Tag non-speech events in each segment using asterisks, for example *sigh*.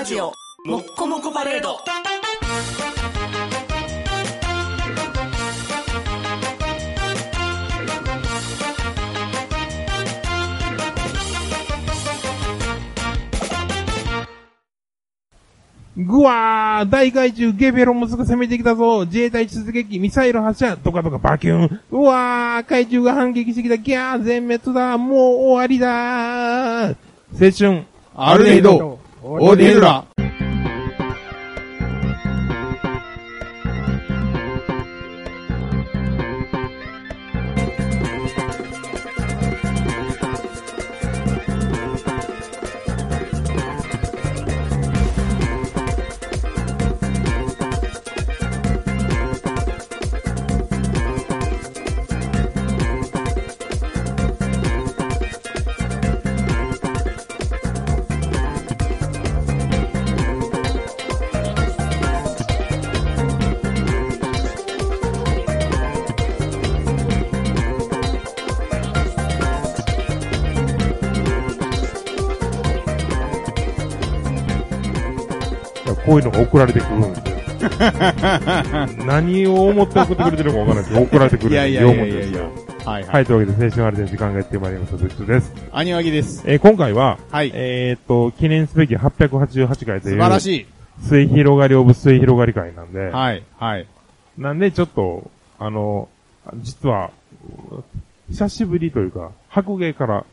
ラジオもっこもこパレード。ぐわー大怪獣ゲベロモスが攻めてきたぞ。自衛隊出撃ミサイル発射とかとかバキュン。うわー怪獣が反撃してきた。ギャー全滅だ。もう終わりだー。青春アルデヒド、オーデいうのが送られてくるんですよ。何を思って送ってくれてるかわからないけど、送られてくるいやいやいやいやいや。はいは。はいい、というわけで、青春あれで時間がやってまいりました、ブッチです。アニワギです。えー今回は、はい。えーっと、記念すべき888回と素いう、晴らしい。末広がりオブ末広がり会なんで、はい。はい。なんでちょっと、あの、実は、久しぶりというか、白芸から、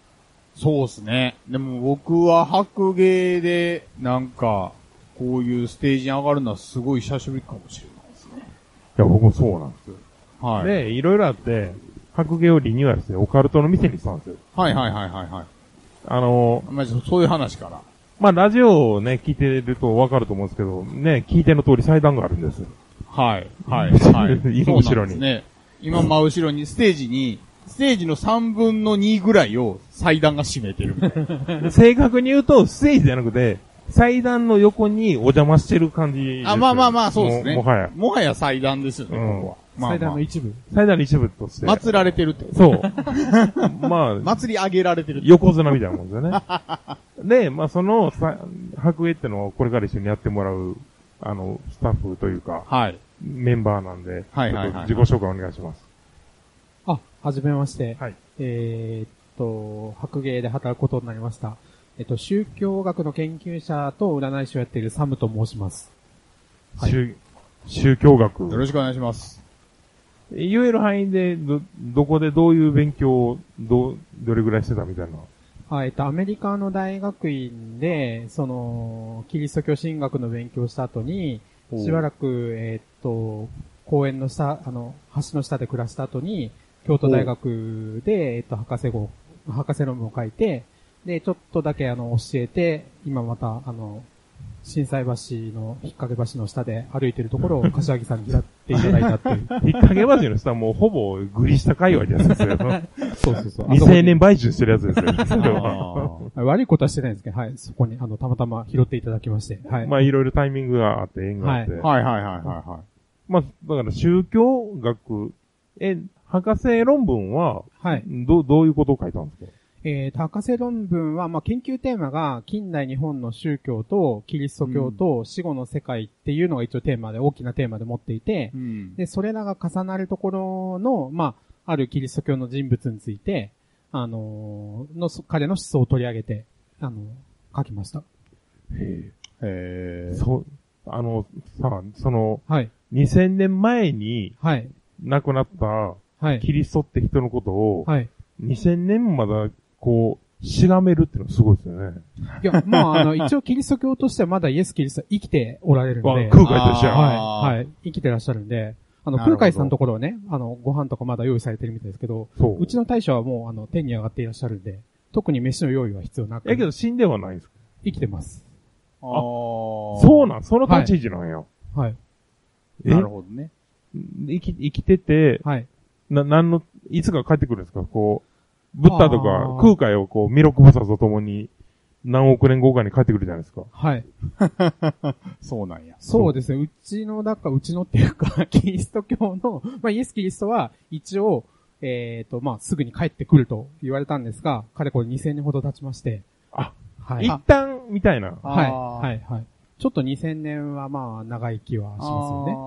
そうっすね。でも僕は白芸で、なんか、こういうステージに上がるのはすごい久しぶりかもしれないですね。いや、僕もそうなんですよ。はい。で、いろいろあって、白芸をリニューアルして、オカルトの店にしたんですよ。はいはいはいはいはい。あの、まあ、そういう話から。まあ、ラジオをね、聞いてるとわかると思うんですけど、ね、聞いての通り祭壇があるんです。はい。はい。はい。今後ろにね。今真後ろに、ステージに、ステージの3分の2ぐらいを祭壇が占めてる。*laughs* 正確に言うと、ステージじゃなくて、祭壇の横にお邪魔してる感じですよ。あ、まあまあまあ、そうですね。ももはや。もはや祭壇ですよね、うんここは。まあ、祭まあ壇の一部。祭壇の一部として。祀られてるって。そう。*laughs* まあ、祭り上げられてるって。横綱みたいなもんですよね。*laughs* で、まあその、さ白芸ってのをこれから一緒にやってもらう、あの、スタッフというか、はい。メンバーなんで、はいはいはいはいちょっと自己紹介お願いします。あ、はじめまして。はい。えーっと、白芸で働くことになりました。えっと、宗教学の研究者と占い師をやっているサムと申します。はい宗宗教学。よろしくお願いします。言える範囲で、ど、どこでどういう勉強を、ど、どれぐらいしてたみたいな。はい、えっと、アメリカの大学院で、その、キリスト教神学の勉強をした後に、しばらく、えーっと、公園の下、あの、橋の下で暮らした後に、京都大学で、えーっと、博士号、博士論文を書いて、で、ちょっとだけあの、教えて、今また、あの、震災橋の、引っ掛け橋の下で歩いてるところを柏木さんにやっていただいたっていう。*laughs* 引っ掛け橋の下はもうほぼグリした界隈ってやつですよ。*laughs* そうそうそう。未成年売春してるやつですよ。*laughs* 悪いことはしてないんですけど、はい、そこに、あの、たまたま拾っていただきまして、はい。まあいろいろタイミングがあって、縁があって。はいはいはいはいはいはまあ、だから宗教学、え、博士論文は、はい。ど、どういうことを書いたんですか？えー、博士論文は、まあ、研究テーマが、近代日本の宗教と、キリスト教と死後の世界っていうのが一応テーマで、大きなテーマで持っていてい。、うん。で、それらが重なるところの、まあ、あるキリスト教の人物について、あのーの、そ彼の思想を取り上げて、あの書きました。へへーそう、あの、さ、その、はい。2000年前にはい。亡くなったはい。キリストって人のことを、はい。2000年まだ、こう、しがめるっていうのはすごいですよね。いや、まあ、あの、*laughs* 一応キリスト教としてはまだイエス・キリストは生きておられるので、空海と一緒や。あーはい、はい。生きてらっしゃるんで、あの、空海さんのところはね、あの、ご飯とかまだ用意されてるみたいですけど、そう。うちの大将はもう、あの、天に上がっていらっしゃるんで、特に飯の用意は必要なく、えけど死んではないんですか？生きてます。あーそうなん、その立ち位置なんや。はい。え？なるほどね。生き、生きてて、はい。な、なんの、いつか帰ってくるんですか？こう、ブッダとあかー空海をこう、弥勒菩薩と共に何億年後かに帰ってくるじゃないですか。はい。*laughs* そうなんや。そうですね。うちの、だから、うちのっていうか、キリスト教の、*laughs* まあ、イエス・キリストは、一応、えっ、と、まあ、すぐに帰ってくると言われたんですが、かれこれ2000年ほど経ちまして、あ、はい。一旦、みたいな。はい。はい。はい。ちょっと2000年はまあ長い気はしますよね。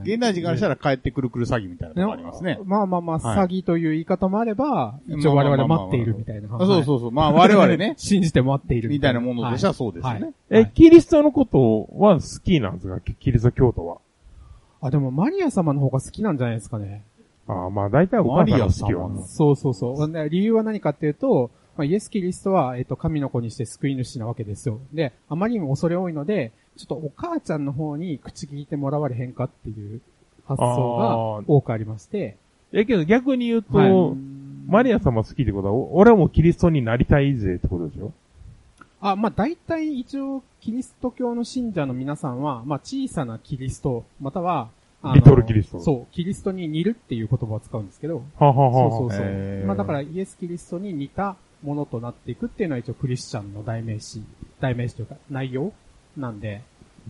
現代人からしたら帰ってくるくる詐欺みたいなのがありますね。まあまあまあ、はい詐欺という言い方もあれば、一応我々待っているみたいな。あそうそうそう。まあ我々ね、*laughs* 信じて待っているみたいなものでしたらはいそうですよね。え、キリストのことは好きなんですかキキリスト教徒は？あ、でもマリア様の方が好きなんじゃないですかね。ああ、まあ大体お母さんが好きよマリア様の。そうそうそう。で理由は何かっていうと、まあ、イエス・キリストは、えっと、神の子にして救い主なわけですよ。で、あまりにも恐れ多いので、ちょっとお母ちゃんの方に口聞いてもらわれへんかっていう発想が多くありまして、え、けど逆に言うと、はい。マリア様好きってことは、お俺はもうキリストになりたいぜってことでしょ？あ、まあ、大体一応、キリスト教の信者の皆さんは、まあ、小さなキリスト、または、リトルキリスト。そう、キリストに似るっていう言葉を使うんですけど、はあ、はあはあ、そうそうそう。まあだからイエス・キリストに似たものとなっていくっていうのは一応クリスチャンの代名詞、代名詞というか内容なんで、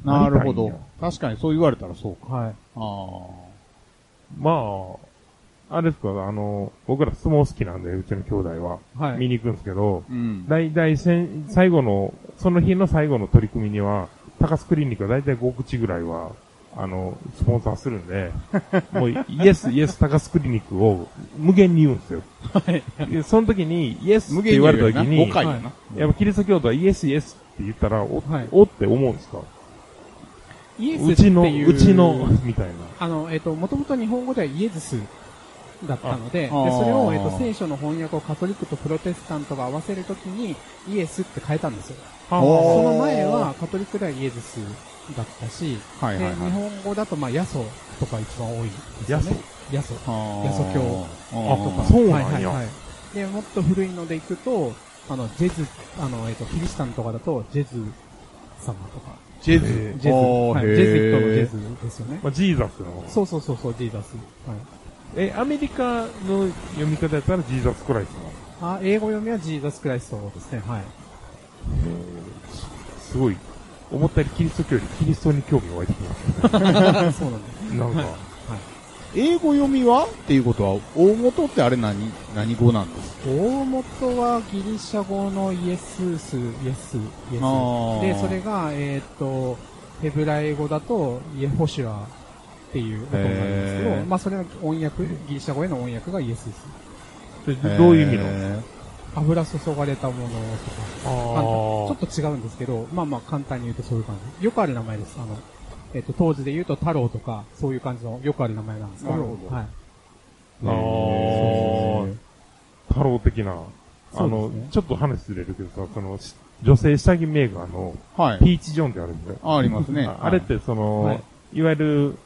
なるほど。確かにそう言われたらそうか。はい。あまあ、あれですか、あの、僕ら相撲好きなんで、うちの兄弟は。はい。見に行くんですけど、あ。うん。だいたい先最後の、その日の最後の取り組みには、高須クリニックはだいたい5口ぐらいは、あの、スポンサーするんで、*laughs* もう、イエス、イエス高須クリニックを無限に言うんですよ。でその時に、イエスって言われた時に、5回やな。やっぱキリスト教徒はイエスイエスって言ったら、お、はいおって思うんですか？イエスってうちの、いう。うちの、みたいな。あの、えっ、と、もともと日本語ではイエズスだったので、で、ああーそれを、えっ、と、聖書の翻訳をカトリックとプロテスタントが合わせるときに、イエスって変えたんですよ。おーその前は、カトリックではイエズスだったし、で、はいはいはい。日本語だと、まあ、ヤソとか一番多いですよね。ヤソ？あヤソ教あとか。そうなんやはいはいはい。で、もっと古いのでいくと、あの、ジェズ、あの、えっ、と、キリシタンとかだと、ジェズ様とか。ジェズ。ジェズ。はい、ジェズイットのジェズですよね。まあ、ジーザスの。そうそうそうそう、ジーザス。はい。え、アメリカの読み方やったらジーザスクライストあ、英語読みはジーザスクライストですね。はい。すごい、思ったよりキリスト教よりキリストに興味が湧いてきますね。*laughs* そうなんです。なんか、英語読みは？っていうことは、大元ってあれ何、何語なんです？か大元はギリシャ語のイエスス、イエス、イエス。で、それが、えーっと、ヘブライ語だと、イエホシュアっていうことになるんですけど、まあそれの翻訳、ギリシャ語への翻訳がイエスです。でどういう意味の？へ油注がれたものとか。ちょっと違うんですけど、まあまあ簡単に言うとそういう感じ。よくある名前です。あの、えっ、と、当時で言うと太郎とか、そういう感じのよくある名前なんですけど、なるほどはい。あー太郎的な、あの、ねちょっと話ずれるけどさ、その、し女性下着メーカーのはい。ピーチジョンってあるんだよ。あ、ありますね。あ *laughs* あれってその、はいい、わゆる、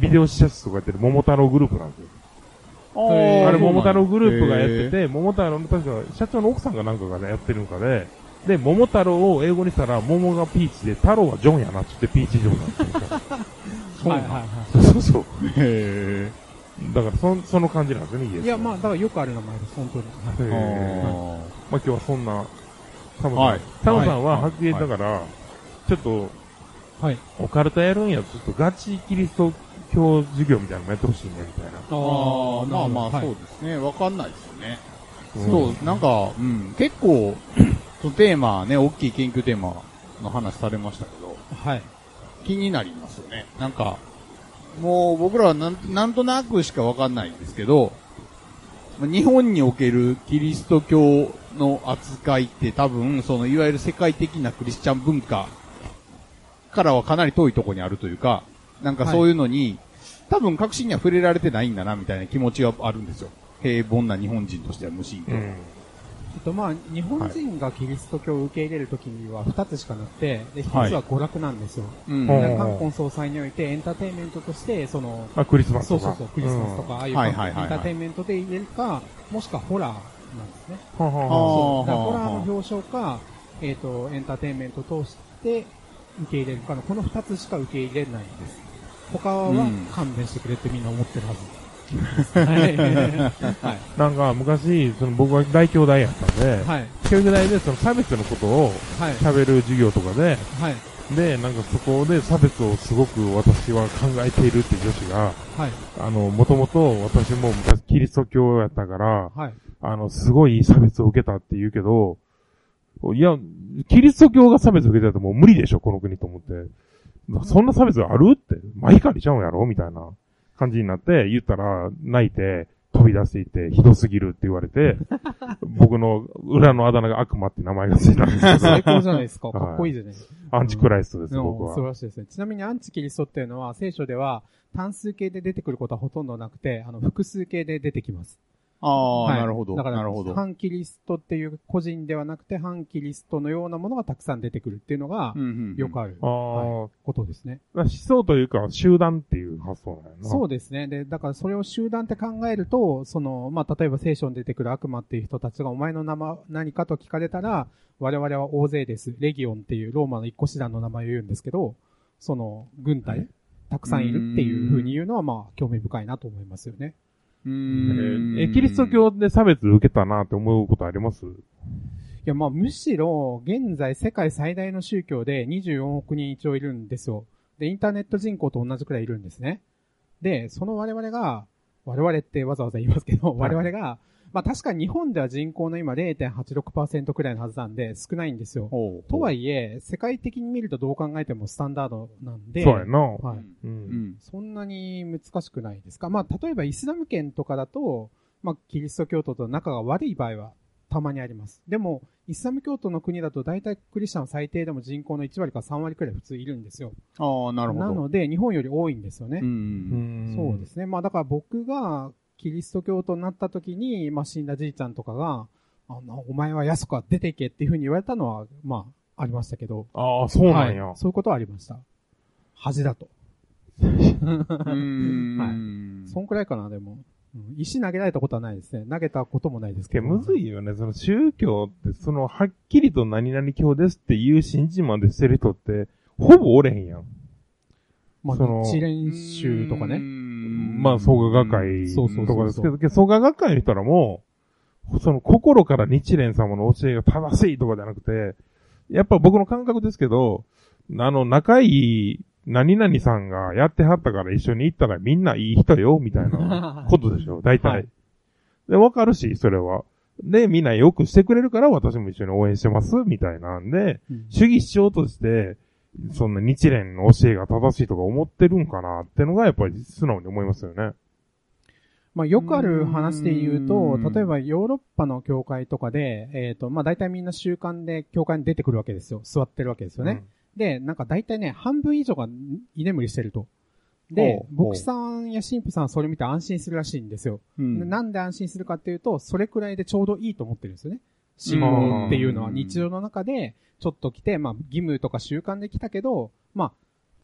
ビデオ施設とかやってる桃太郎グループなんですよ。あれ桃太郎グループがやってて、て、桃太郎の確か社長の奥さんがなんかがね、やってるんかで、で、桃太郎を英語にしたら、桃がピーチで、太郎はジョンやなって言ってピーチジョンなんですよ。そ *laughs* うはいはいはそうそうそう。へだからそ、その感じなんですよね、イエスい。いや、まあ、だからよくある名前です、本当に。はいへーーまあ今日はそんな、サムさん。はいサムさんははい白芸だから、ちょっと、はい。オカルトやるんや、ちょっとガチキリスト教授業みたいなのもやってほしいね、みたいな。ああ、まあまあ、はいそうですね。わかんないですよね。うんそう、なんか、うん、結構、そのテーマね、大きい研究テーマの話されましたけど、はい。気になりますよね。なんか、もう僕らはなんなんとなくしかわかんないんですけど、まあ日本におけるキリスト教の扱いって多分、そのいわゆる世界的なクリスチャン文化からはかなり遠いところにあるというか、なんかそういうのに、多分確信には触れられてないんだなみたいな気持ちはあるんですよ。平凡な日本人としては無神経。うん。えっと、まあ、日本人がキリスト教を受け入れるときには二つしかなくて、で、一つは娯楽なんですよ。うんはいで冠婚葬祭においてエンターテインメントとして、その、あ、クリスマスとか。そうそうそう、クリスマスとか、ああいうエンターテインメントで入れるか、もしくはホラーなんですね。うん。はあはあはホラーの表彰か、えっ、と、エンターテインメントを通して受け入れるかの、この二つしか受け入れないです。他はうん勘弁してくれってみんな思ってるはず。なんか、昔、その僕は大兄弟やったんで、はい。教育大でその差別のことをはい。喋る授業とかで、はい。で、なんかそこで差別をすごく私は考えているって女子が、はい。あの、もともと私も昔キリスト教やったから、はい。あの、すごい差別を受けたって言うけど、いや、キリスト教が差別受けてたらもう無理でしょ、この国と思って。そんな差別あるって、マヒカリちゃうんやろみたいな感じになって、言ったら、泣いて、飛び出していって、ひどすぎるって言われて、*laughs* 僕の裏のあだ名が悪魔って名前がついたんですけ最ど、高じゃないですか。はいかっこいいじゃないですか。アンチクライストです、うん僕は。素晴らしいですね。ちなみにアンチキリストっていうのは聖書では単数形で出てくることはほとんどなくて、あの、複数形で出てきます。ああ、はいなるほど。だから、なるほど。反キリストっていう個人ではなくて、反キリストのようなものがたくさん出てくるっていうのがうん、うんうんよくあるああ、ことですね。思想というか、集団っていう発想なんやな。そうですね。で、だからそれを集団って考えると、その、まあ、例えば聖書に出てくる悪魔っていう人たちがお前の名前何かと聞かれたら、我々は大勢です。レギオンっていうローマの一個師団の名前を言うんですけど、その、軍隊、たくさんいるっていう風に言うのは、まあ、興味深いなと思いますよね。ーんえ、キリスト教で差別受けたなって思うことあります？いや、まあ、むしろ、現在世界最大の宗教で24億人一応いるんですよ。で、インターネット人口と同じくらいいるんですね。で、その我々が、我々ってわざわざ言いますけど、我々が、まあ確かに日本では人口の今0.86%くらいのはずなんで少ないんですよ。とはいえ、世界的に見るとどう考えてもスタンダードなんで、そうやな。はい。う。うんん。そんなに難しくないですかまあ、例えばイスラム圏とかだと、まあ、キリスト教徒と仲が悪い場合はたまにあります。でも、イスラム教徒の国だと大体クリスチャンは最低でも人口の1割か3割くらい普通いるんですよ。ああ、なるほど。なので、日本より多いんですよね。うん。うんそうですね。まあ、だから僕がキリスト教徒になった時に、まあ、死んだじいちゃんとかが、あの、お前は安くは出ていけっていうふうに言われたのは、まあ、ありましたけど。ああ、そうなんや。はいそういうことはありました。恥だと。うーん。*laughs* そんくらいかな、でも。うん石投げられたことはないですね。投げたこともないですけど。けむずいよね。その宗教って、その、はっきりと何々教ですっていう信じまでしてる人って、ほぼおれへんやん。まあ、その日蓮宗とかね。まあ、創価学会そうそうそうそうとかですけど、創価学会の人らも、その心から日蓮様の教えが正しいとかじゃなくて、やっぱ僕の感覚ですけど、あの、仲いい何々さんがやってはったから一緒に行ったらみんないい人よ、みたいな *laughs* ことでしょ、大体。はいで、わかるし、それは。で、みんなよくしてくれるから私も一緒に応援してます、みたいなんで、うん主義主張として、そんな日蓮の教えが正しいとか思ってるんかなってのがやっぱり素直に思いますよね。まあ、よくある話で言うとうん、例えばヨーロッパの教会とかで、えっ、と、まあ、大体みんな習慣で教会に出てくるわけですよ。座ってるわけですよね。で、なんか大体ね、半分以上が居眠りしてると。で牧師さんや神父さんはそれ見て安心するらしいんですよ。うんでなんで安心するかっていうと、それくらいでちょうどいいと思ってるんですよね。信仰っていうのはうん日常の中で、ちょっと来て、まあ、義務とか習慣で来たけど、まあ、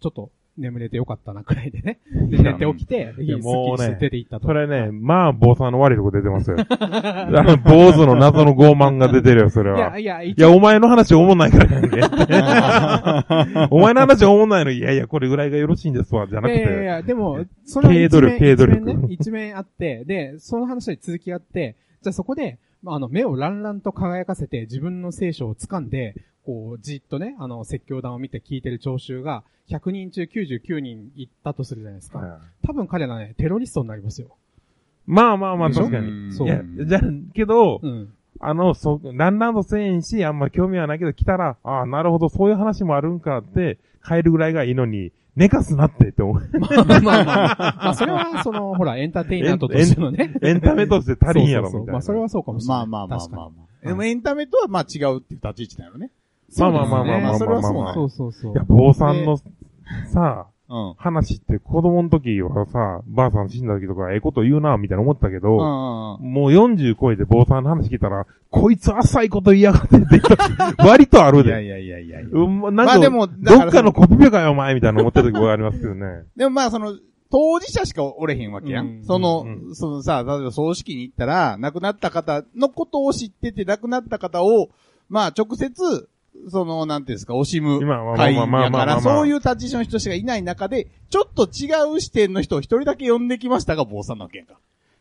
ちょっと眠れてよかったなくらいでね。で、寝て起きて、いやすっきりして出て行ったと。それね、まあ、坊さんの悪いとこ出てますよ。*laughs* あの、坊主の謎の傲慢が出てるよ、それいや、は。いや、いや、お前の話おもんないからやんけ。*laughs* お前の話おもんないの、いやいや、これぐらいがよろしいんですわ、じゃなくて。いやいやでも、それは一面経度力一面ね、一面あって、で、その話に続きがあって、じゃあそこで、まああの、目をランランと輝かせて自分の聖書を掴んで、こう、じっとね、あの、説教団を見て聞いてる聴衆が、100人中99人いったとするじゃないですか。はい多分彼らね、テロリストになりますよ。まあまあまあ、でしょ？確かに。そういや、じゃあ、けど、うん。あの、そう、ランランドせえんし、あんま興味はないけど、来たら、ああ、なるほど、そういう話もあるんかって、帰るぐらいがいいのに、寝かすなってって思う。*laughs* まあまあまあ。まあそれは、その、ほら、エンターテイナーとしてのね。エンタメとして足りんやろ、みたいな。そうそうそうまあ、それはそうかもしれない。まあまあまあまあまあ。でもエンタメとはまあ違うっていう立ち位置だよね。まあまあまあまあまあまあまあそれはそうまあそうそうそう。いや、坊さんの、さ、うん。話って子供の時はさ、ばあさん死んだ時とか、ええこと言うな、みたいな思ったけど、うん。もう40超えて坊さんの話聞いたら、こいつ浅いこと言いやがってって言った *laughs* 割とあるで。いやいやいやいやいや。うん、なんか、まあでもだからどっかのコピペかよ、お前、みたいな思ってる時はありますけどね。でもまあその、当事者しかおれへんわけやん。うんその、うそのさ、例えば葬式に行ったら、亡くなった方のことを知ってて、亡くなった方を、まあ直接、その、なんていうんですか、惜しむ今はまあ会まあまあやから。そういう立ち位置の人しかいない中で、ちょっと違う視点の人を一人だけ呼んできましたが、坊さんなわけやんか。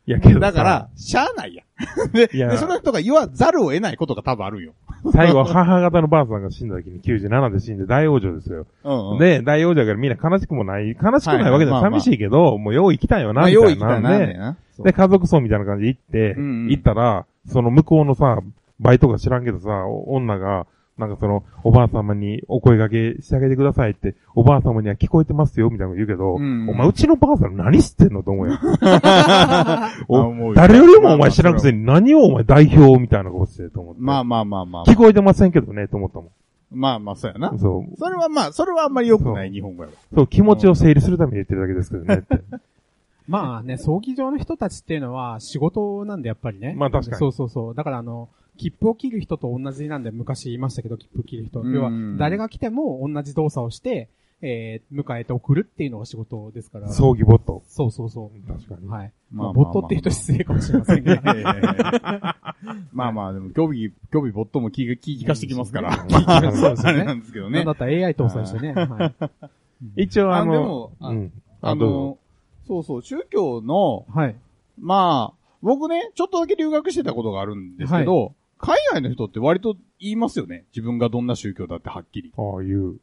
いやけどさだから、しゃあないやん。で、でその人が言わざるを得ないことが多分あるんよ。最後、母方のばあさんが死んだ時に97で死んで大往生ですよ。うんうん。で、大往生やからみんな悲しくもない、悲しくないわけじゃはいはいまあまあ寂しいけど、もうよう生きたんよな、まあ、みたい用意来たなんで、な。で、家族葬みたいな感じで行って、うんうん行ったら、その向こうのさ、バイトか知らんけどさ、お女が、なんかその、おばあ様にお声掛けしてあげてくださいって、おばあ様には聞こえてますよ、みたいなこと言うけど、うんお前うちのばあさん何知ってんの？と思うよ。*laughs* 誰よりもお前知らんくせに何をお前代表みたいなことしてると思って。まあまあまあまあ。聞こえてませんけどね、と思ったもん。まあまあ、そうやな。そう。それはまあ、それはあんまり良くない日本語やわ。そう、気持ちを整理するために言ってるだけですけどねって。*laughs* まあね、葬儀場の人たちっていうのは仕事なんでやっぱりね。まあ確かにそうそうそう。だからあの、切符を切る人と同じなんで昔言いましたけど、切符切る人。うん要は、誰が来ても同じ動作をして、えー、迎えて送るっていうのが仕事ですから。葬儀ボット。そうそうそう。確かに。はい。まあ、まあまあまあボットって人失礼かもしれませんけど。*laughs* まあまあ、でも、興味、興味ボットも聞き、聞かしてきますから。う *laughs* んそうですあれなんですけどねなんだ。ったら AI 搭載してね。はい。一応あの、あ。の、そうそう、宗教の、はい。まあ、僕ね、ちょっとだけ留学してたことがあるんですけど、海外の人って割と言いますよね。自分がどんな宗教だってはっきり。ああ、言う。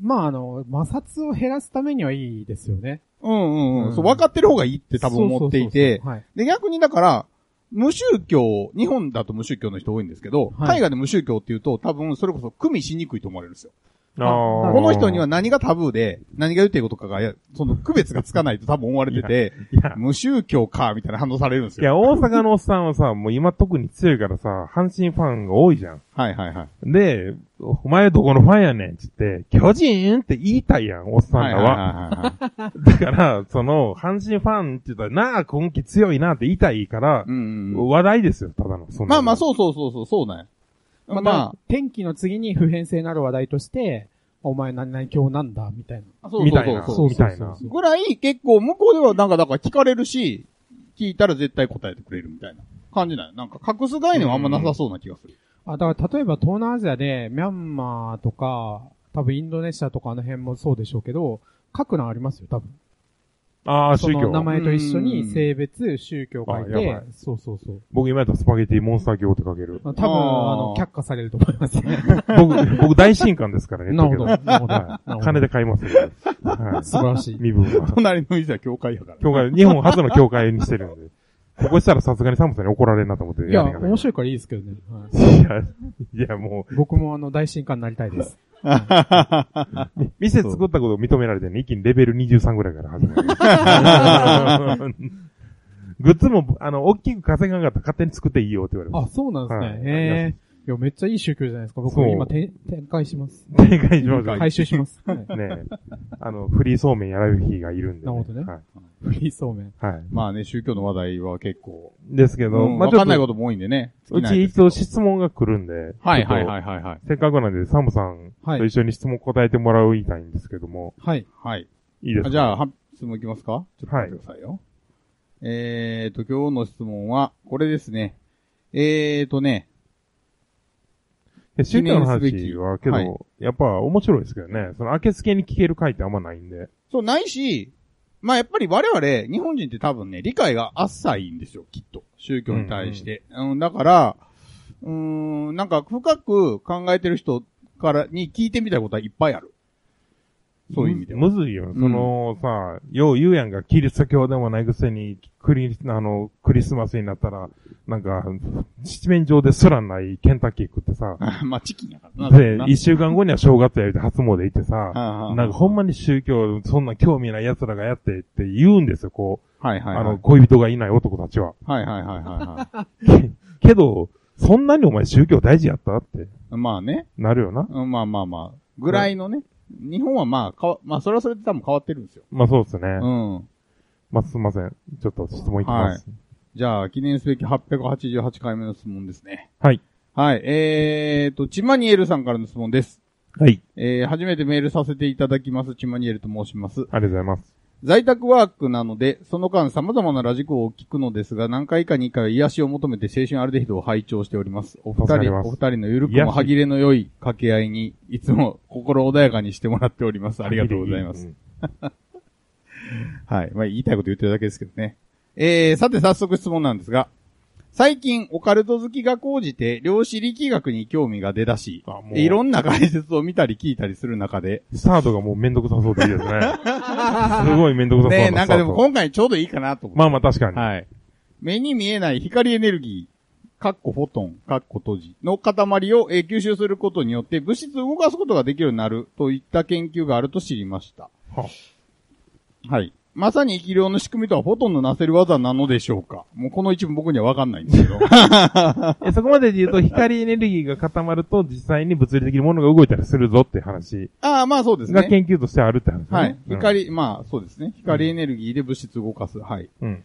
まああの、摩擦を減らすためにはいいですよね。うんうんうん。うんそう、分かってる方がいいって多分思っていて。で、逆にだから、無宗教、日本だと無宗教の人多いんですけど、はい海外で無宗教っていうと、多分それこそ組みしにくいと思われるんですよ。この人には何がタブーで、何が言っていることかが、その区別がつかないと多分思われてて、無宗教か、みたいな反応されるんですよ。いや、大阪のおっさんはさ、もう今特に強いからさ、阪神ファンが多いじゃん。はいはいはい。で、お前どこのファンやねんっつって、巨人って言いたいやん、おっさんらは。だから、その、阪神ファンって言ったら、なあ、今季強いなって言いたいからう、んうん。話題ですよ、ただのまあまあ、そうそうそうそう、そうなんや。まあ、まあ、天気の次に普遍性のある話題として、お前何々今日なんだみたいな。そうみたいな。そうそうみたいなそうぐらい結構向こうではなんかだから聞かれるし、聞いたら絶対答えてくれるみたいな感じなんよ。なんか隠す概念はあんまなさそうな気がする。あ、だから例えば東南アジアで、ミャンマーとか、多分インドネシアとかあの辺もそうでしょうけど、書くのありますよ、多分。ああ、宗教。名前と一緒にうん性別、宗教書いてそうそうそう。僕今やったらスパゲティモンスター教って書ける。多分、あの、却下されると思いますね。僕、僕大神官ですからね。なるほど。なるほど。金で買いますよ。はい。素晴らしい。身分は。隣の店は教会やから。教会、日本初の教会にしてるんで。ここしたらさすがに寒さに怒られるなと思っていや、面白いからいいですけどね。はいいや、いやも僕もあの、大進化になりたいです。店作ったことを認められてね、一気にレベル23ぐらいから始める。*laughs* グッズも、あの、大きく稼がんかったら勝手に作っていいよって言われまあ、そうなんですね。はいへえ。いや、めっちゃいい宗教じゃないですか。僕そう今て展開します。す。展開しましょう。回収します。*laughs* はいねえあの、フリーそうめんやられる日がいるんで、なるほどねはい。フリーそうめん。はい。まあね、宗教の話題は結構、ですけど、うんまあちょっ、わかんないこととも多いんでね。うち一応質問が来るんで、はいはいはいはいはい。とせっかくなんで、サムさんはいと一緒に質問答えてもらいたいんですけども、はい。はい。いいですか？じゃあ、は質問いきますか？ちょっと待ってくださいよ。えーと、今日の質問は、これですね。えーとね、で宗教の話はけど、はいやっぱ面白いですけどね、その、明け付けに聞ける回ってあんまないんで。そう、ないし、まあやっぱり我々、日本人って多分ね、理解が浅いんですよ、きっと。宗教に対して。うん、だから、うーん、なんか深く考えてる人からに聞いてみたいことはいっぱいある。そういう意味では。むむずいよ。その、さ、よう言うやんが、キリスト教でもないくせに、クリ、あの、クリスマスになったら、なんか、七面上ですらないケンタッキー食ってさ、*laughs* まあ、チキンやからな。で、な一週間後には正月やりて初詣行ってさ、*laughs* なんかほんまに宗教、そんな興味ない奴らがやってって言うんですよ、こう。はいはいはい。あの、恋人がいない男たちは。はいはいはいはいは *laughs* けけど、そんなにお前宗教大事やったってい。まあね。なるよな。うんまあまあまあ。ぐらいのね。日本はまあ、かわ、まあそれはそれで多分変わってるんですよ。まあそうですね。うん。まあすいません。ちょっと質問いきます。じゃあ、記念すべき888回目の質問ですね。はい。はい。えーと、チマニエルさんからの質問です。はい。えー、初めてメールさせていただきます。チマニエルと申します。ありがとうございます。在宅ワークなので、その間様々なラジコを聞くのですが、何回かに1回は癒しを求めて青春アルデヒドを拝聴しております。お二人、助かりますお二人のゆるく癒しも歯切れの良い掛け合いに、いつも心穏やかにしてもらっております。ありがとうございます。うん。*laughs* はい。まあ、言いたいこと言ってるだけですけどね。えー、さて早速質問なんですが、最近オカルト好きが高じて量子力学に興味が出だしあも、ういろんな解説を見たり聞いたりする中で、スタートがもうめんどくさそうでいいですね。*laughs* すごいめんどくさそうねなんかでも今回ちょうどいいかなと思って。まあまあ確かに。はい。目に見えない光エネルギー、カッコフォトン、カッコ閉じの塊を、えー吸収することによって物質を動かすことができるようになるといった研究があると知りました。ははい。まさに生き量の仕組みとはフォトンのなせる技なのでしょうか？もうこの一部僕にはわかんないんですけど。*laughs* えそこまでで言うと、光エネルギーが固まると、実際に物理的に物が動いたりするぞって話ああ、まあそうですがね。研究としてあるって話ね。はい。うん。光、まあそうですね。光エネルギーで物質を動かす。はい。うん。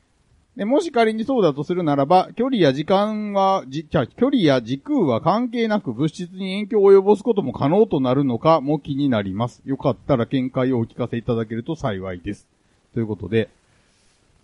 で、もし仮にそうだとするならば、距離や時間は、じ、じゃあ距離や時空は関係なく物質に影響を及ぼすことも可能となるのかも気になります。よかったら見解をお聞かせいただけると幸いです。ということで、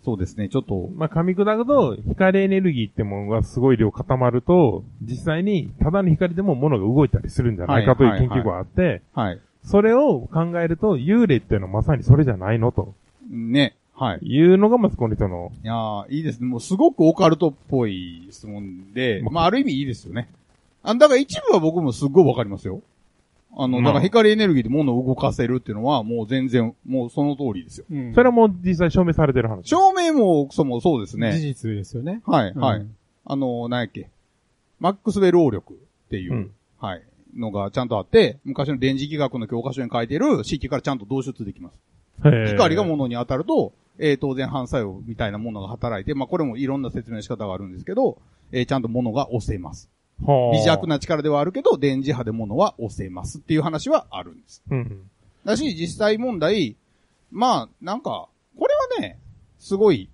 そうですね、ちょっと、まあ、噛み砕くと、光エネルギーってものがすごい量固まると、実際に、ただの光でも物が動いたりするんじゃないかという研究があって、はい。それを考えると、幽霊っていうのはまさにそれじゃないのとね、はい。いうのがまずこの人の、いやーいいですね。もうすごくオカルトっぽい質問で、まあ、ある意味いいですよね。あ、だから一部は僕もすっごいわかりますよ。あの、まあだから光エネルギーで物を動かせるっていうのは、もう全然、もうその通りですよ。うんそれはもう実際証明されてる話。照明も、そもそうです事ね。実ですよね。はい、うんはい。あの、何やっけ？マックスウェル応力っていう、うんはい、のがちゃんとあって、昔の電磁気学の教科書に書いてる式からちゃんと導出できます。光が物に当たると、えー当然反作用みたいなものが働いて、まあこれもいろんな説明の仕方があるんですけど、えーちゃんと物が押せます。はあ微弱。な力ではあるけど、電磁波で物は押せますっていう話はあるんです。うん。だし、実際問題、まあ、なんか、これはね、すごい、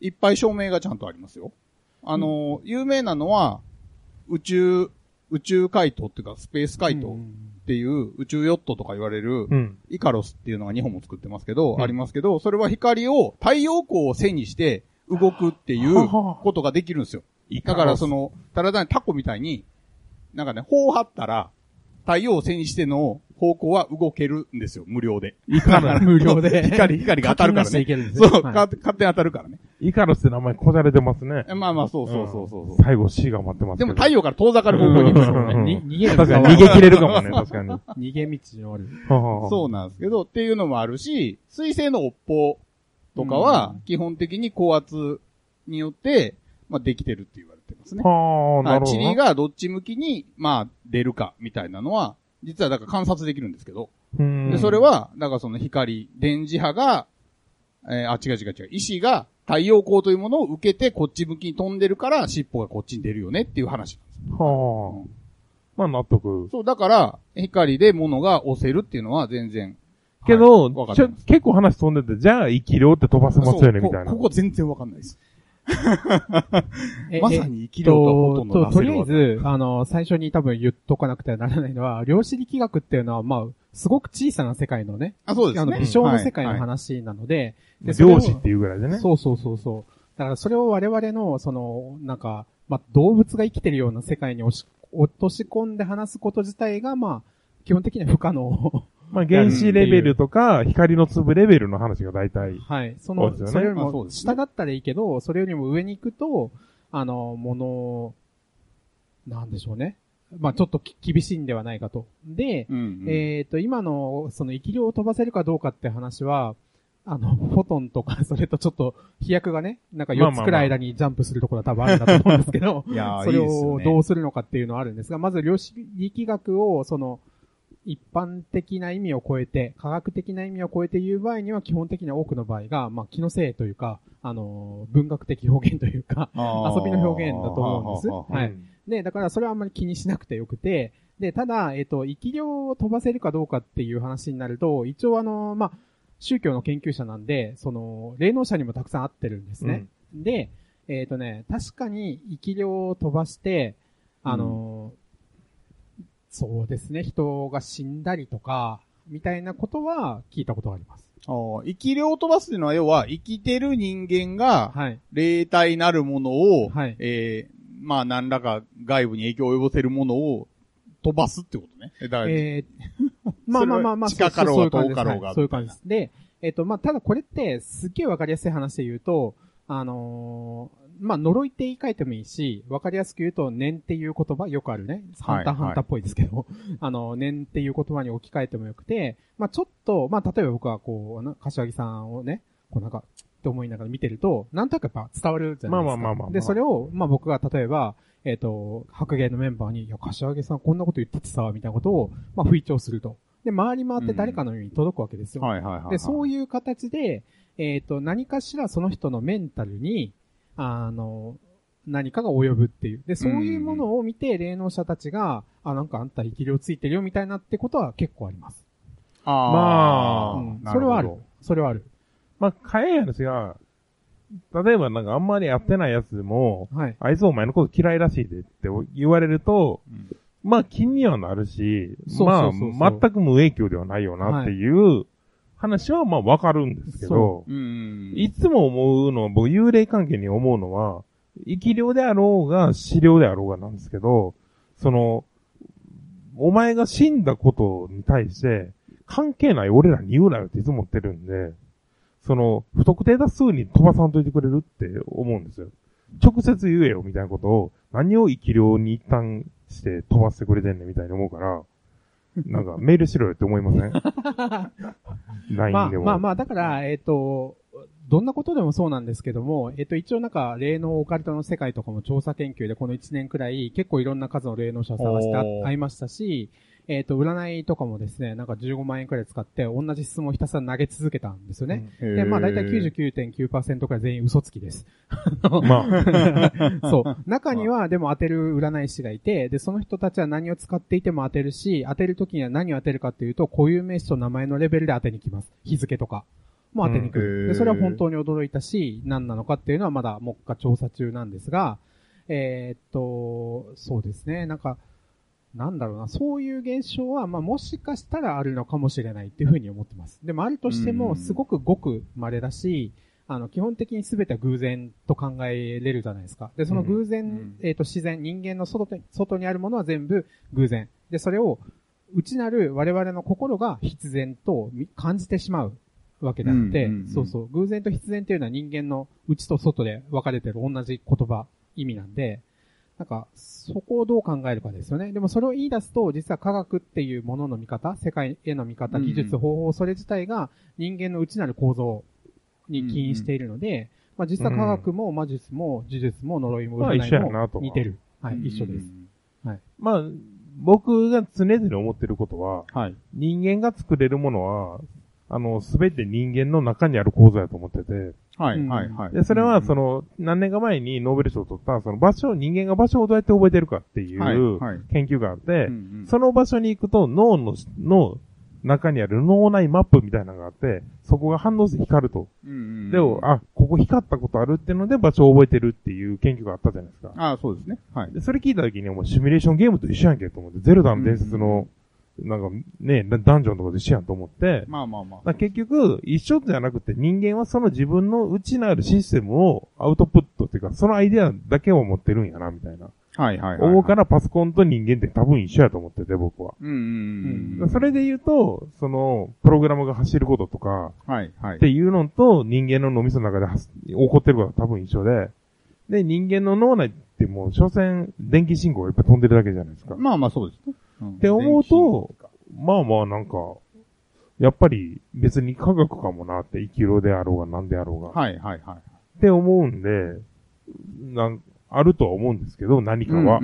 いっぱい証明がちゃんとありますよ。あの、有名なのは、宇宙、宇宙回答っていうか、スペース回答っていう宇宙ヨットとか言われる、うん。イカロスっていうのが日本も作ってますけど、うんありますけど、それは光を太陽光を背にして動くっていうことができるんですよ。だからその、ただ単にタコみたいに、なんかね、砲を張ったら、太陽を背にしての方向は動けるんですよ、無料で。イカロス、*laughs* 無料で。光、光が当たるからね。けるんですそう、はいか勝手に当たるからね。イカロスって名前こじゃれてますね。まあまあ、そうそうそうそうそう。最後 C が待ってますけど。でも太陽から遠ざかる方向に行くんですよね。に逃げる確かに逃げ切れるかもね、*laughs* 確かに。は逃げ道のある。あはあはあそうなんですけど、っていうのもあるし、水星の尾っぽとかは、基本的に高圧によって、まあ、できてるって言われてますね。はあ、なはいるほどがどっち向きに、まあ、出るか、みたいなのは、実はだから観察できるんですけど、うんで、それ、は、だからその光、電磁波が、えーあ、違う違う違う、石が太陽光というものを受けて、こっち向きに飛んでるから、尻尾がこっちに出るよねっていう話なんです。はあ。まあ納得。そう、だから、光で物が押せるっていうのは全然。けど、はい結構話飛んでて、じゃあ生き量って飛ばせますよね、みたいな。こここ全然わかんないです。えまさに生き量がほとんどと、と出せるわりあえず、あの、最初に多分言っとかなくてはならないのは、量子力学っていうのは、まあ、すごく小さな世界のね、あ、そうですね。あの、微小の世界の話なので、でそれを漁師っていうぐらいでね。そうそうそうそう。だからそれを我々の、その、なんか、まあ、動物が生きてるような世界に落とし込んで話すこと自体が、まあ、基本的には不可能。まあ原子レベルとか、光の粒レベルの話が大体。はい。その、そうですよねそれよりも、まあそうですね下だったらいいけど、それよりも上に行くと、あの、もの、なんでしょうね。まあ、ちょっとき厳しいんではないかと。で、うんうんえっ、と、今の、その、生き量を飛ばせるかどうかって話は、あの、フォトンとか、*laughs* それとちょっと、飛躍がね、なんか4まあまあまあつくらい間にジャンプするところは多分あるんだと思うんですけど、*laughs* いやーそれいいですよねをどうするのかっていうのはあるんですが、まず量子力学を、その、一般的な意味を超えて、科学的な意味を超えて言う場合には、基本的には多くの場合が、まあ、気のせいというか、あの、文学的表現というか、遊びの表現だと思うんです。はいうんで、だからそれはあんまり気にしなくてよくて、で、ただ、えっ、と、生き量を飛ばせるかどうかっていう話になると、一応あの、まあ、宗教の研究者なんで、その、霊能者にもたくさん会ってるんですね。で、えっ、とね、確かに生き量を飛ばして、あの、そうですね、人が死んだりとか、みたいなことは聞いたことがあります。あー生き量を飛ばすっていうのは、要は、生きてる人間が、はい。霊体なるものを、はいえーまあ、何らか外部に影響を及ぼせるものを飛ばすってことね。えだから、えー、*laughs* まあまあまあまあ、近かろうが遠かろうがはいそういう感じです。で、えっ、と、まあ、ただこれって、すっげえわかりやすい話で言うと、あのーまあ、呪いって言い換えてもいいし、わかりやすく言うと、念っていう言葉、よくあるね。ハンターはいハンターっぽいですけど、*laughs* あの、念っていう言葉に置き換えてもよくて、まあ、ちょっと、まあ、例えば僕はこう、な柏木さんをね、こうなんか、って思いながら見てると、なんとなくやっぱ伝わるじゃないですか。まあまあまあまあまあで、それを、まあ僕が例えば、えっ、と、白芸のメンバーに、いや、柏木さんこんなこと言っててさ、みたいなことを、まあ、吹聴すると。で、回り回って誰かの耳に届くわけですよ。はいはいはいはい。で、そういう形で、えっ、と、何かしらその人のメンタルに、あの、何かが及ぶっていう。で、そういうものを見て、霊能者たちが、あ、なんかあんた生き量ついてるよみたいなってことは結構あります。あまあうんなそれはある。それはある。まあ、かえや話が、例えばなんかあんまりやってないやつでも、はい。あいつお前のこと嫌いらしいでって言われると、うんまあ気にはなるし、そうそうそうそうまあ全く無影響ではないよなっていう話はまあわかるんですけど、うん。いつも思うのは、僕幽霊関係に思うのは、生き量であろうが死量であろうがなんですけど、その、お前が死んだことに対して、関係ない俺らに言うなよっていつも言ってるんで、その、不特定多数に飛ばさんといてくれるって思うんですよ。直接言えよみたいなことを、何を生き量に一旦して飛ばしてくれてんねんみたいに思うから、なんかメールしろよって思いません ?LINE まあでも。まあまあ、だから、えっ、と、どんなことでもそうなんですけども、えっ、と、一応なんか、霊能オカルトの世界とかも調査研究でこの1年くらい、結構いろんな数の霊能者を探して会いましたし、えっ、と、占いとかもですね、なんか15万円くらい使って、同じ質問をひたすら投げ続けたんですよね。で、まあ大体99.9%くらい全員嘘つきです。*laughs* まあ、*laughs* そう。中にはでも当てる占い師がいて、で、その人たちは何を使っていても当てるし、当てるときには何を当てるかっていうと、固有名詞と名前のレベルで当てに来ます。日付とか。も当てに来うんへる。ーで、それは本当に驚いたし、何なのかっていうのはまだ目下調査中なんですが、えーっと、そうですね。なんか、なんだろうな、そういう現象は、まあ、もしかしたらあるのかもしれないっていうふうに思ってます。でも、あるとしても、うんすごくごく稀だし、あの、基本的に全ては偶然と考えれるじゃないですか。で、その偶然、うんえっ、と、自然、人間の外で外にあるものは全部偶然。で、それを、内なる我々の心が必然とみ感じてしまうわけであって、うんうんうんそうそう、偶然と必然っていうのは人間の内と外で分かれてる同じ言葉、意味なんで、なんか、そこをどう考えるかですよね。でもそれを言い出すと、実は科学っていうものの見方、世界への見方、技術、方法、それ自体が人間の内なる構造に起因しているので、まあ実は科学も魔術も呪術も呪いもまあ一緒や占いなとはも似てる。はい、一緒です。。まあ、僕が常々思ってることは、はい。人間が作れるものは、あの、すべて人間の中にある構造やと思ってて、はい、うんはい、はい。で、それは、その、の、何年か前にノーベル賞を取った、その場所、人間が場所をどうやって覚えてるかっていはい、うはい。研究があってう、んその場所に行くと脳の、の中にある脳内マップみたいなのがあって、そこが反応して光ると。うんで、あ、ここ光ったことあるっていうので場所を覚えてるっていう研究があったじゃないですか。あそうですね。はい。で、それ聞いた時に、もうシミュレーションゲームと一緒やんけと思って、ゼルダの伝説の、なんかね、ダンジョンとかと一緒やんと思って、まあまあまあ。結局、一緒じゃなくて人間はその自分の内なるシステムをアウトプットっていうか、そのアイデアだけを持ってるんやな、みたいな。はい、はい、はい。思うからパソコンと人間って多分一緒やと思ってて、僕は。うん、うん、うん。それで言うと、その、プログラムが走ることとか、はい、はい。っていうのと人間の脳みその中で起こってることは多分一緒で、で、人間の脳内ってもう、所詮、電気信号がいっぱい飛んでるだけじゃないですか。っまあまあそうですね。って思うと、まあまあなんか、やっぱり別に科学かもなって、生きろであろうが何であろうが。はい、はい、はい。って思うんで、なん、あるとは思うんですけど、何かは。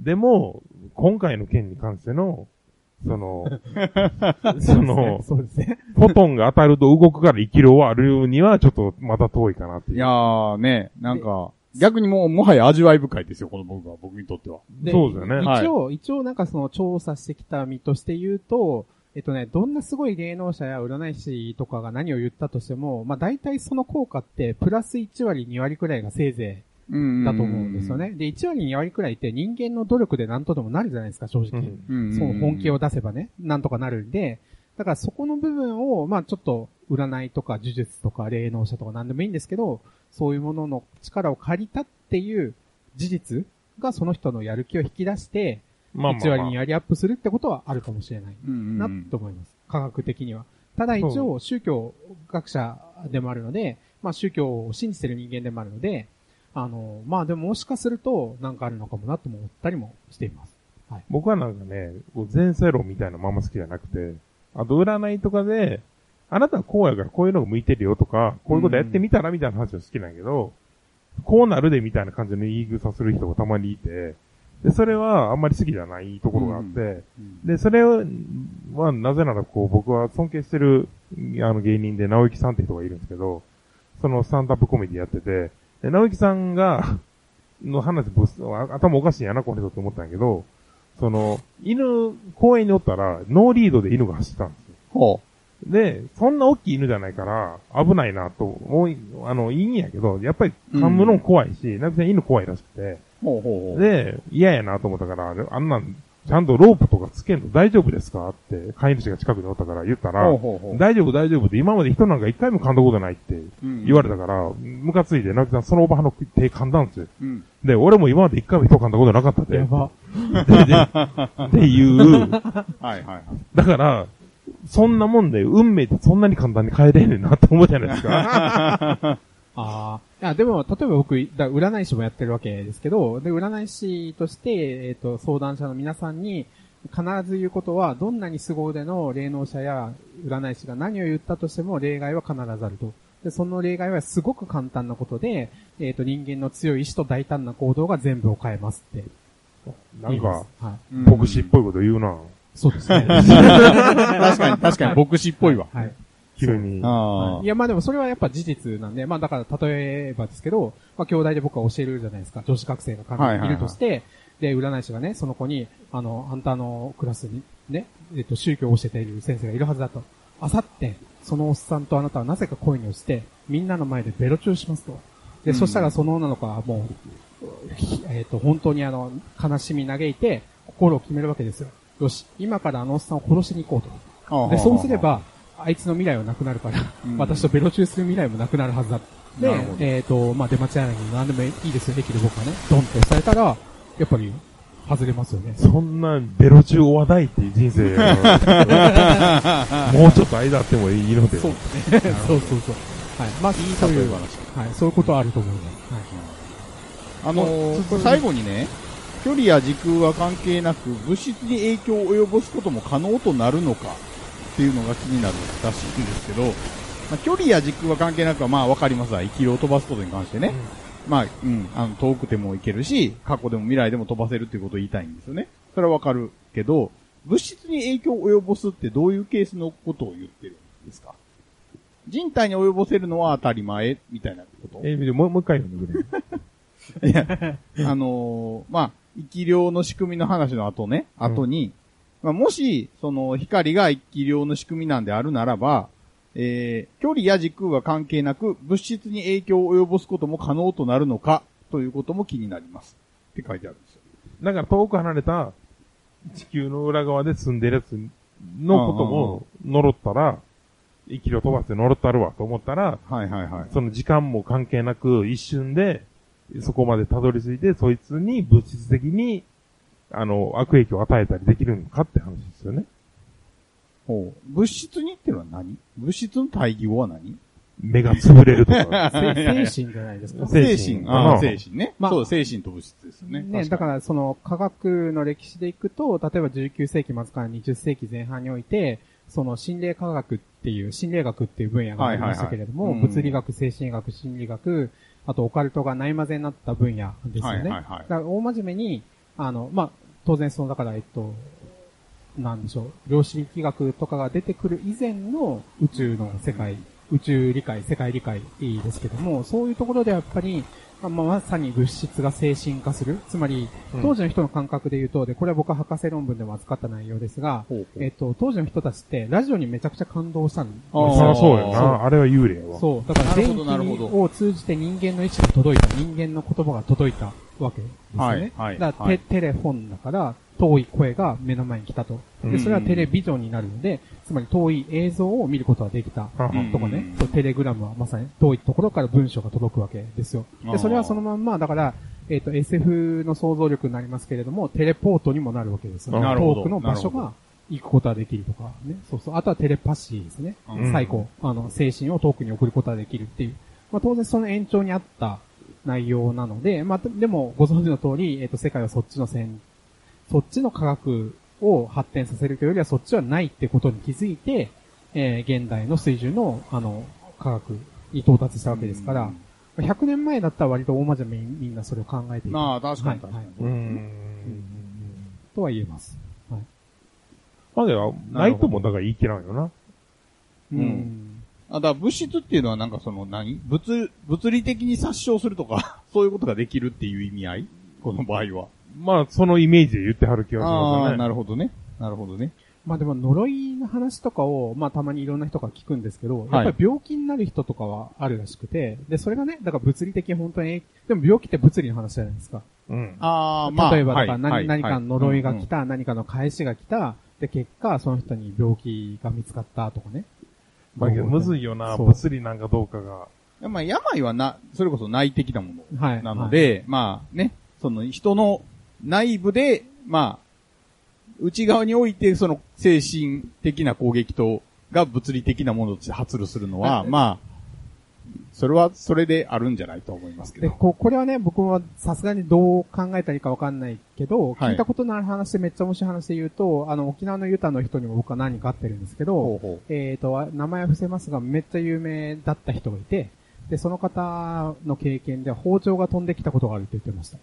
でも、今回の件に関しての、その、*laughs* その、そうですね。フォトンが当たると動くから生き量はあるには、ちょっとまだ遠いかなっていう。いやーね、なんか、逆にもう、もはや味わい深いですよ、この僕は、僕にとっては。でそうだよねはい一応、一応なんかその調査してきた身として言うと、えっとね、どんなすごい芸能者や占い師とかが何を言ったとしても、まあ大体その効果ってプラス1割2割くらいがせいぜうんいだと思うんですよ。ね。で、1割2割くらいって人間の努力で何とでもなるじゃないですか、正直。その本気を出せばね、なんとかなるんで、だからそこの部分を、まあちょっと占いとか呪術とか霊能者とか何でもいいんですけど、そういうものの力を借りたっていう事実がその人のやる気を引き出して、まあまあ、1割2割アップするってことはあるかもしれないなうん。と思います。科学的には。ただ一応宗教学者でもあるので、まあ宗教を信じてる人間でもあるので、あの、まあでももしかするとなんかあるのかもなとも思ったりもしています。僕はなんかね、こう前世論みたいなまま好きじゃなくて、あと占いとかで、あなたはこうやからこういうのが向いてるよとか、こういうことやってみたらみたいな話は好きなんやけど、こうなるでみたいな感じの言い草する人がたまにいて、で、それはあんまり好きじゃないところがあって、で、それは、なぜならこう、僕は尊敬してる、あの芸人で、直之さんって人がいるんですけど、そのスタンダップコメディやってて、で直之さんが、の話ぶ頭おかしいんやな、この人って思ったんやけど、その、犬、公園におったら、ノーリードで犬が走ってたんですよ。ほで、そんな大きい犬じゃないから、危ないなと思い、あの、いいんやけど、やっぱり噛むの怖いし、なくさん犬怖いらしくて、う。ほうほうほう。で、嫌やなと思ったから、あんなん、ちゃんとロープとかつけんの大丈夫ですかって、飼い主が近くにおったから言ったら、ほうほうほう。大丈夫大丈夫って、今まで人なんか一回も噛んだことないって言われたから、ムカついて、なくさんそのおばはの手噛んだんですよ。うん。で、俺も今まで一回も人噛んだことなかったで。やば。ででっていう、*laughs* はいはいはい。だから、そんなもんで、運命ってそんなに簡単に変えれんねんなって思うじゃないですか。*laughs* ああ。いや、でも、例えば僕、だ占い師もやってるわけですけど、で、占い師として、えっ、と、相談者の皆さんに、必ず言うことは、どんなに凄腕の霊能者や占い師が何を言ったとしても、例外は必ずあると。で、その例外はすごく簡単なことで、えっ、と、人間の強い意志と大胆な行動が全部を変えますって。なんか、はい。牧師っぽいこと言うな。そうですね。*laughs* 確かに、確かに、牧師っぽいわ。はい。急に。あいや、まあでもそれはやっぱ事実なんで、まあだから例えばですけど、まあ兄弟で僕は教えるじゃないですか。女子学生が彼女いるとして、で、占い師がね、その子に、あの、あんたのクラスにね、えっと、宗教を教えている先生がいるはずだと。あさって、そのおっさんとあなたはなぜか恋に落ちて、みんなの前でベロチューしますと。で、そしたらその女の子はもう、ひえっ、と、本当にあの、悲しみ嘆いて、心を決めるわけですよ。よし、今からあのおっさんを殺しに行こうと。あ。で、そうすれ、ば、あいつの未来はなくなるから、うん私とベロチューする未来もなくなるはずだ。でえっ、と、まあ、出町柳に何でもいいですよ、駅で僕はね、ドンって押されたら、やっぱり、外れますよね。そんな、ベロ中お話題っていう人生は *laughs* もうちょっと間あってもいいので。そうですね。そうそうそう。はい。まあ、そういう、話。はい、そういうことはあると思います。はい。あのー、最後にね、距離や時空は関係なく、物質に影響を及ぼすことも可能となるのかっていうのが気になるらしいんですけど、まあ、距離や時空は関係なくはまあわかりますわ。生き量を飛ばすことに関してね。まあ、うん、あの、遠くても行けるし、過去でも未来でも飛ばせるっていうことを言いたいんですよね。それはわかるけど、物質に影響を及ぼすってどういうケースのことを言ってるんですか？人体に及ぼせるのは当たり前みたいなこと？えー、もうもう一回読んでくれ。*laughs* いや、あのーまあ、生き量の仕組みの話の後ね、うん後に、まあ、もし、その光が生き量の仕組みなんであるならば、えー、距離や時空は関係なく、物質に影響を及ぼすことも可能となるのか、ということも気になります。って書いてあるんですよ。だから遠く離れた地球の裏側で住んでるやつのことも呪ったら、生き量飛ばして呪ったるわと思ったら、はいはいはい。その時間も関係なく一瞬でそこまでたどり着いて、そいつに物質的に、あの、悪影響を与えたりできるのかって話ですよね。ほう物質にっていうのは何？物質の対義語は何？目が潰れるとか。*laughs* せ精神じゃないですか。精精神。ああ、精神ね。まあそう、精神と物質ですよね。ね、だからその科学の歴史でいくと、例えば19世紀末から20世紀前半において、その心霊科学っていう、心霊学っていう分野がありましたけれども、はいはいはいうん物理学、精神学、心理学、あとオカルトがないまぜになった分野ですよね。はいはいはい。だから大真面目に、あの、まあ、当然その、だから、えっと、なんでしょう、量子力学とかが出てくる以前の宇宙の世界、宇宙理解、世界理解ですけども、そういうところでやっぱり、まあ、まさに物質が精神化する。つまり、当時の人の感覚で言うと、で、これは僕は博士論文でも扱った内容ですが、ほうほうえっと、当時の人たちって、ラジオにめちゃくちゃ感動したんですあーそうやな。あれは幽霊やわ。そう。だから電気を通じて人間の意志が届いた、人間の言葉が届いたわけですよね。はいはいだから、はいテテレフォンだから、遠い声が目の前に来たと。で、うんそれはテレビジョンになるので、つまり遠い映像を見ることができた。とかねうん、テレグラムはまさに遠いところから文章が届くわけですよ。で、それはそのまんま、だから、えっ、と、SF の想像力になりますけれども、テレポートにもなるわけですよ。なるほど遠くの場所が行くことができるとかね。そうそう。あとはテレパシーですね。うん最高。あの、精神を遠くに送ることができるっていう。まあ当然その延長にあった内容なので、まあでもご存知の通り、えっ、と、世界はそっちの線、そっちの科学を発展させるというよりはそっちはないってことに気づいて、えー現代の水準の、あの、科学に到達したわけですから、100年前だったら割と大真面目にみんなそれを考えていた。まあ、確かにはい確かに。うーん。とは言えます。はい。まあでは、ないともだから言い切らん。よな。うん。うん。あ、だから物質っていうのはなん。かその何物、物理的に殺傷するとか、そういうことができるっていう意味合いこの場合は。まあ、そのイメージで言ってはる気がしますよね。なるほどね。なるほどね。まあでも呪いの話とかを、まあたまにいろんな人が聞くんですけど、はいやっぱり病気になる人とかはあるらしくて、で、それがね、だから物理的に本当に、でも病気って物理の話じゃないですか。うん。ああ、まあ。例えば、だから何,、かの呪いが来。はた、何かの返しが来た、で、結果、その人に病気が見つかったとかね。まあけど、むずいよな、物理なんかどうかが。まあ、病はな、それこそ内的なものはい。なので、まあね、その人の内部で、まあ、内側においてその精神的な攻撃と、が物理的なものとして発露するのは、はいまあ、それはそれであるんじゃないと思いますけで、ど。ここれはね、僕はさすがにどう考えたらいいかわかんないけど、はい聞いたことのある話でめっちゃ面白い話で言うと、あの、沖縄のユタの人にも僕は何人か会ってるんですけど、ほうほえっ、と、名前は伏せますが、めっちゃ有名だった人がいて、で、その方の経験で包丁が飛んできたことがあるって言ってました。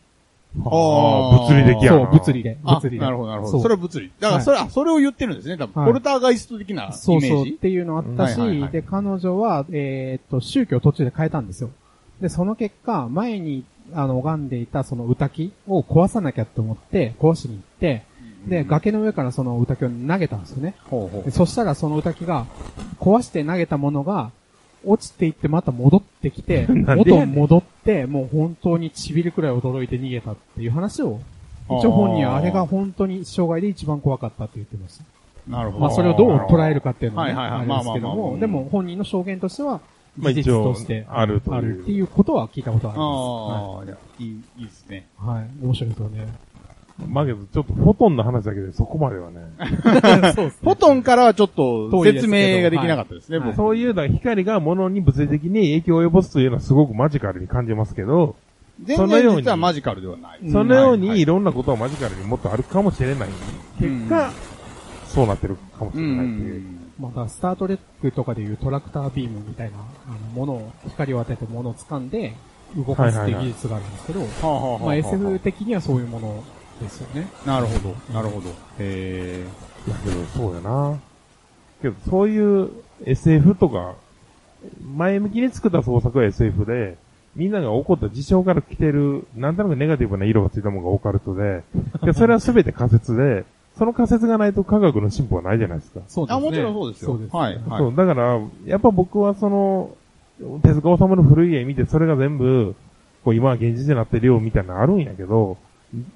あああ、物理的やな。そう、物理で。あ物理で。なるほど、なるほど。そうそれは物理。だからそれ、あそれを言ってるんですね。多分、はいポルターガイスト的なイメージ。そうそうっていうのあったし、うんはいはいはいで、彼女は、えーっと、宗教を途中で変えたんですよ。で、その結果、前に、あの、拝んでいたその歌木を壊さなきゃと思って、壊しに行って、で、崖の上からその歌木を投げたんですよね。ほうほでそしたらその歌木が、壊して投げたものが、落ちていってまた戻ってきて、*laughs* 元戻って、もう本当に痺るくらい驚いて逃げたっていう話を、一応本人はあれが本当に生涯で一番怖かったって言ってました。う。なるほど。まあそれをどう捉えるかっていうのはね、はいはいはいあれですけどまあまあまあまも、あでも本人の証言としては、事実としてあるというあるっていうことは聞いたことはありあまあ、いやいい、いいですね。す。はい。面白いですよね。まあけど、ちょっとフォトンの話だけでそこまではね。そうですフォトンからはちょっと説明ができなかったですね、はい僕。そういう、だから光が物に物理的に影響を及ぼすというのはすごくマジカルに感じますけど、全そのように然実はマジカルではない。うんそのようにいろんなことはマジカルにもっとあるかもしれない。結果、そうなってるかもしうれないっていう。ん。また、スタートレックとかでいうトラクタービームみたいな、あの、ものを、光を当ててものを掴んで、動かすっていう技術があるんですけど、はあはあはあまあ SF 的にはそういうものですよね。なるほど、なるほど。へいやけど、そうやな。けど、そういう SF とか、前向きに作った創作は SF で、みんなが起こった事象から来てる、なんとなくネガティブな色がついたものがオカルトで、でそれは全て仮説で、その仮説がないと科学の進歩はないじゃないですか。そうですね。あもちろんそうですよそうです。はいはいそう、だから、やっぱ僕はその、手塚治虫の古い絵見て、それが全部、こう今は現実になってるよみたいなのあるんやけど、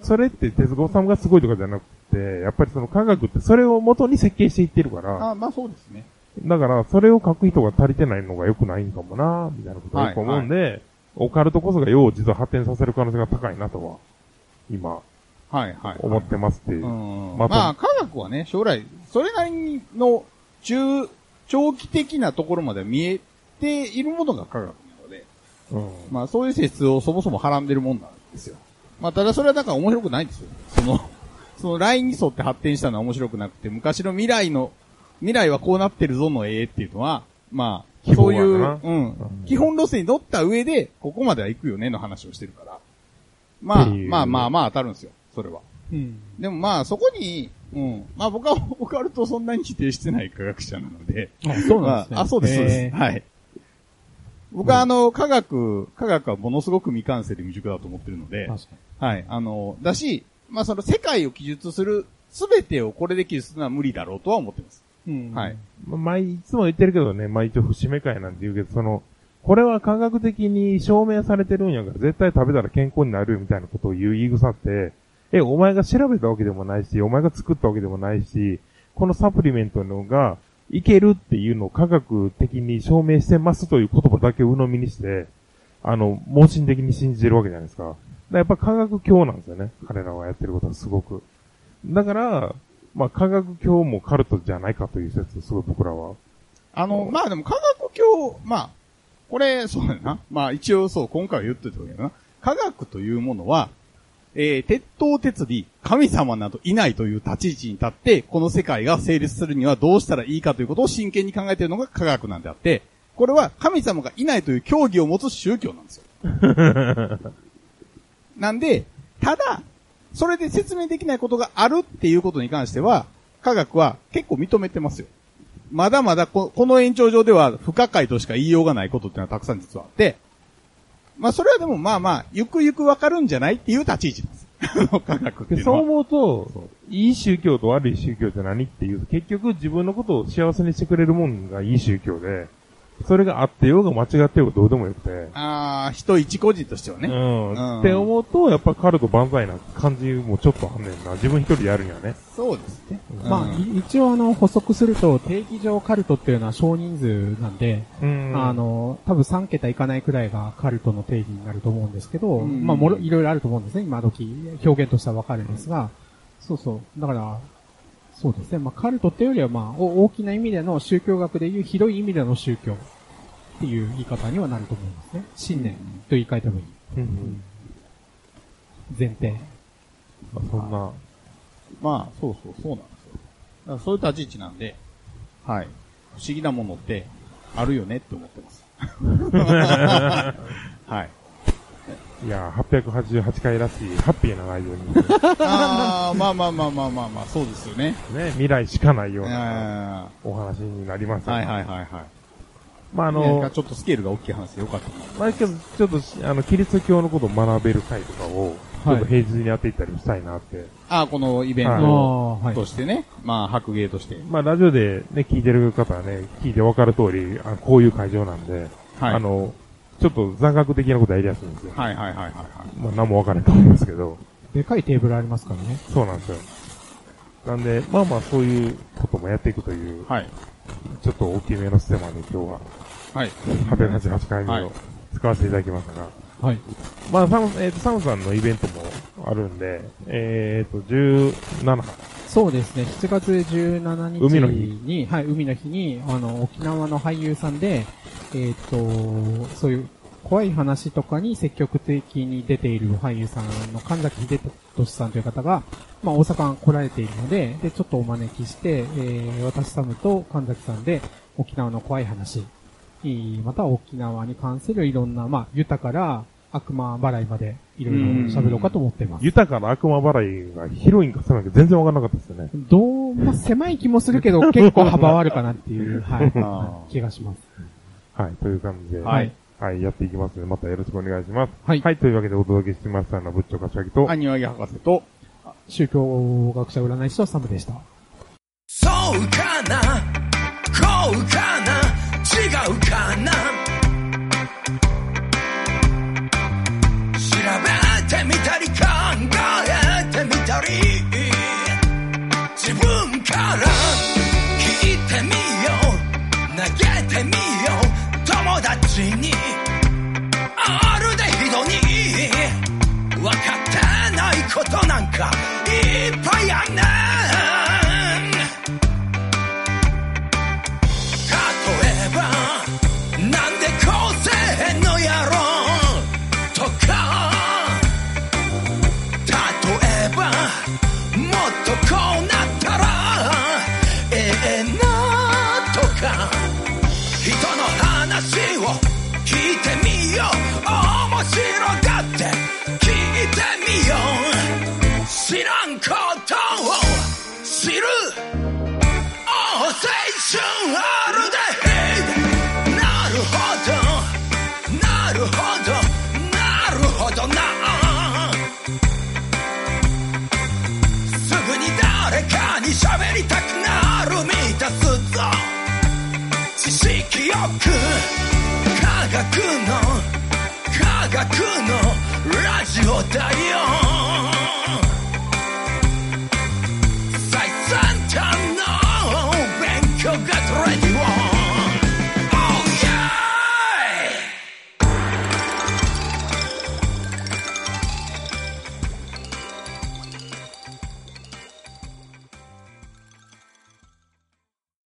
それって手塚治虫がすごいとかじゃなくて、やっぱりその科学ってそれを元に設計していってるから、あ、まあそうですね。だからそれを書く人が足りてないのが良くないんかもな、みたいなことをよく思うんで、オカルトこそがよう実は発展させる可能性が高いなとは、今、はいはい。思ってますっていう。うんまあまあ、科学はね、将来、それなりの中、長期的なところまで見えているものが科学なので、うんまあそういう性質をそもそもはらんでるもんなんですよ。まあただそれはだから面白くないんですよ。その、*laughs* そのラインに沿って発展したのは面白くなくて、昔の未来の、未来はこうなってるぞの絵っていうのは、まあ、基そういう、うんうん。基本路線に乗った上で、ここまでは行くよねの話をしてるから。まあ、まあまあまあ当たるんですよ。それは。うん。でもまあそこに、うん。まあ僕はオカルトをそんなに否定してない科学者なので。あ、そうなんですね。まあ、あ、そうです、そうです。はい。僕はあの、科学、科学はものすごく未完成で未熟だと思ってるので、はい。あの、だし、まあその世界を記述する、すべてをこれで記述するのは無理だろうとは思ってます。に。うん。はい。まあ、前、いつも言ってるけどね、まあ一応節目会なんて言うけど、その、これは科学的に証明されてるんやから、絶対食べたら健康になるよみたいなことを言う言い草って、え、お前が調べたわけでもないし、お前が作ったわけでもないし、このサプリメントのが、いけるっていうのを科学的に証明してますという言葉だけを鵜呑みにして、あの、盲信的に信じてるわけじゃないですか。かやっぱ科学教なんですよね。彼らはやってることはすごく。だから、まあ科学教もカルトじゃないかという説、すごい僕らは。あの、まあでも科学教、まあ、これ、そうだな。まあ一応そう、今回は言ってたわけだな。科学というものは、えー、鉄頭鉄尾、神様などいないという立ち位置に立って、この世界が成立するにはどうしたらいいかということを真剣に考えているのが科学なんであって、これは神様がいないという教義を持つ宗教なんですよ。*laughs* なんで、ただ、それで説明できないことがあるっていうことに関しては、科学は結構認めてますよ。まだまだここの延長上では不可解としか言いようがないことっていうのはたくさん実はあって、まあそれはでもまあまあ、ゆくゆくわかるんじゃないっていう立ち位置です。*laughs* 科学っていうのそう思うと、いい宗教と悪い宗教って何っていう、結局自分のことを幸せにしてくれるもんがいい宗教で、それがあってようが間違ってようがどうでもよくて、ああ、人一個人としてはね。うん、うんって思うと、やっぱカルト万歳な感じもちょっとあんねんな。自分一人でやるにはね。そうですね。まあ、い一応あの、補足すると、定義上カルトっていうのは少人数なんで、うん。あの、多分3桁いかないくらいがカルトの定義になると思うんですけど、うんまあ、もろ、いろいろあると思うんですね、今時。表現としてはわかるんですが、そうそう。だから、そうですね。まあ、カルトっていうよりは、まあ、お大きな意味での宗教学でいう広い意味での宗教っていう言い方にはなると思うんですね。信念と言い換えてもいい。うん。前提。まあ、そんな、まあ、そうそう、そうなんからそういう立ち位置なんで、はい。不思議なものってあるよねって思ってます。*laughs* はい。いや、888回らしい、ハッピーな内容に、ああ、まあまあまあまあまあまあ、そうですよね。ね、未来しかないよううんなはお話になりましいた。はいはいはい。まあ、ああの、ちょっとスケールが大きい話でよかったな。まあ、けど、ちょっと、あの、キリスト教のことを学べる会とかを、ちょっと平日にやっていったりもしたいなって。ああ、このイベント。としてね。まあ、白芸として。まあ、ラジオでね、聞いてる方はね、聞いてわかる通り、あこういう会場なんで、はい。あの、ちょっと残学的なことやりやすいんですよ。はいはいはいはいはい。まあ、何もわからないと思いますけど、でかいテーブルありますからね。そうなんですよ。なんで、まあまあ、そういうこともやっていくという、はい。ちょっと大きめのステマで今日は、はい。888回目はいを使わせていただきましたが、はい。まあ、サム、えっ、と、サムさんのイベントもあるんで、えっ、と、17、そうですね、7月17日に、海の日。はい、海の日に、あの、沖縄の俳優さんで、えっ、と、そういう怖い話とかに積極的に出ている俳優さんの神崎秀俊さんという方が、まあ大阪に来られているので、で、ちょっとお招きして、えー、私サムと神崎さんで沖縄の怖い話、えーまた沖縄に関するいろんな、まあ、豊から悪魔払いまでいろいろ喋ろうかと思っています。豊かな悪魔払いが広いんか狭いんか全然わからなかったですよね。どう、まあ、狭い気もするけど、結構幅はあるかなっていう、*laughs* はい、気がします。はい、という感じで、はい。はい、やっていきますので、またよろしくお願いします。はいはい、というわけでお届けしましたのは、ぶっちょかしゃぎと、アニワギ博士と、宗教学者占い師のサムでした。そうかな？こうかな？違うかな？調べてみたり考えてみたり自分から聞いてみよう投げてみよう友達にあるでひどに分かってないことなんかいっぱいあんね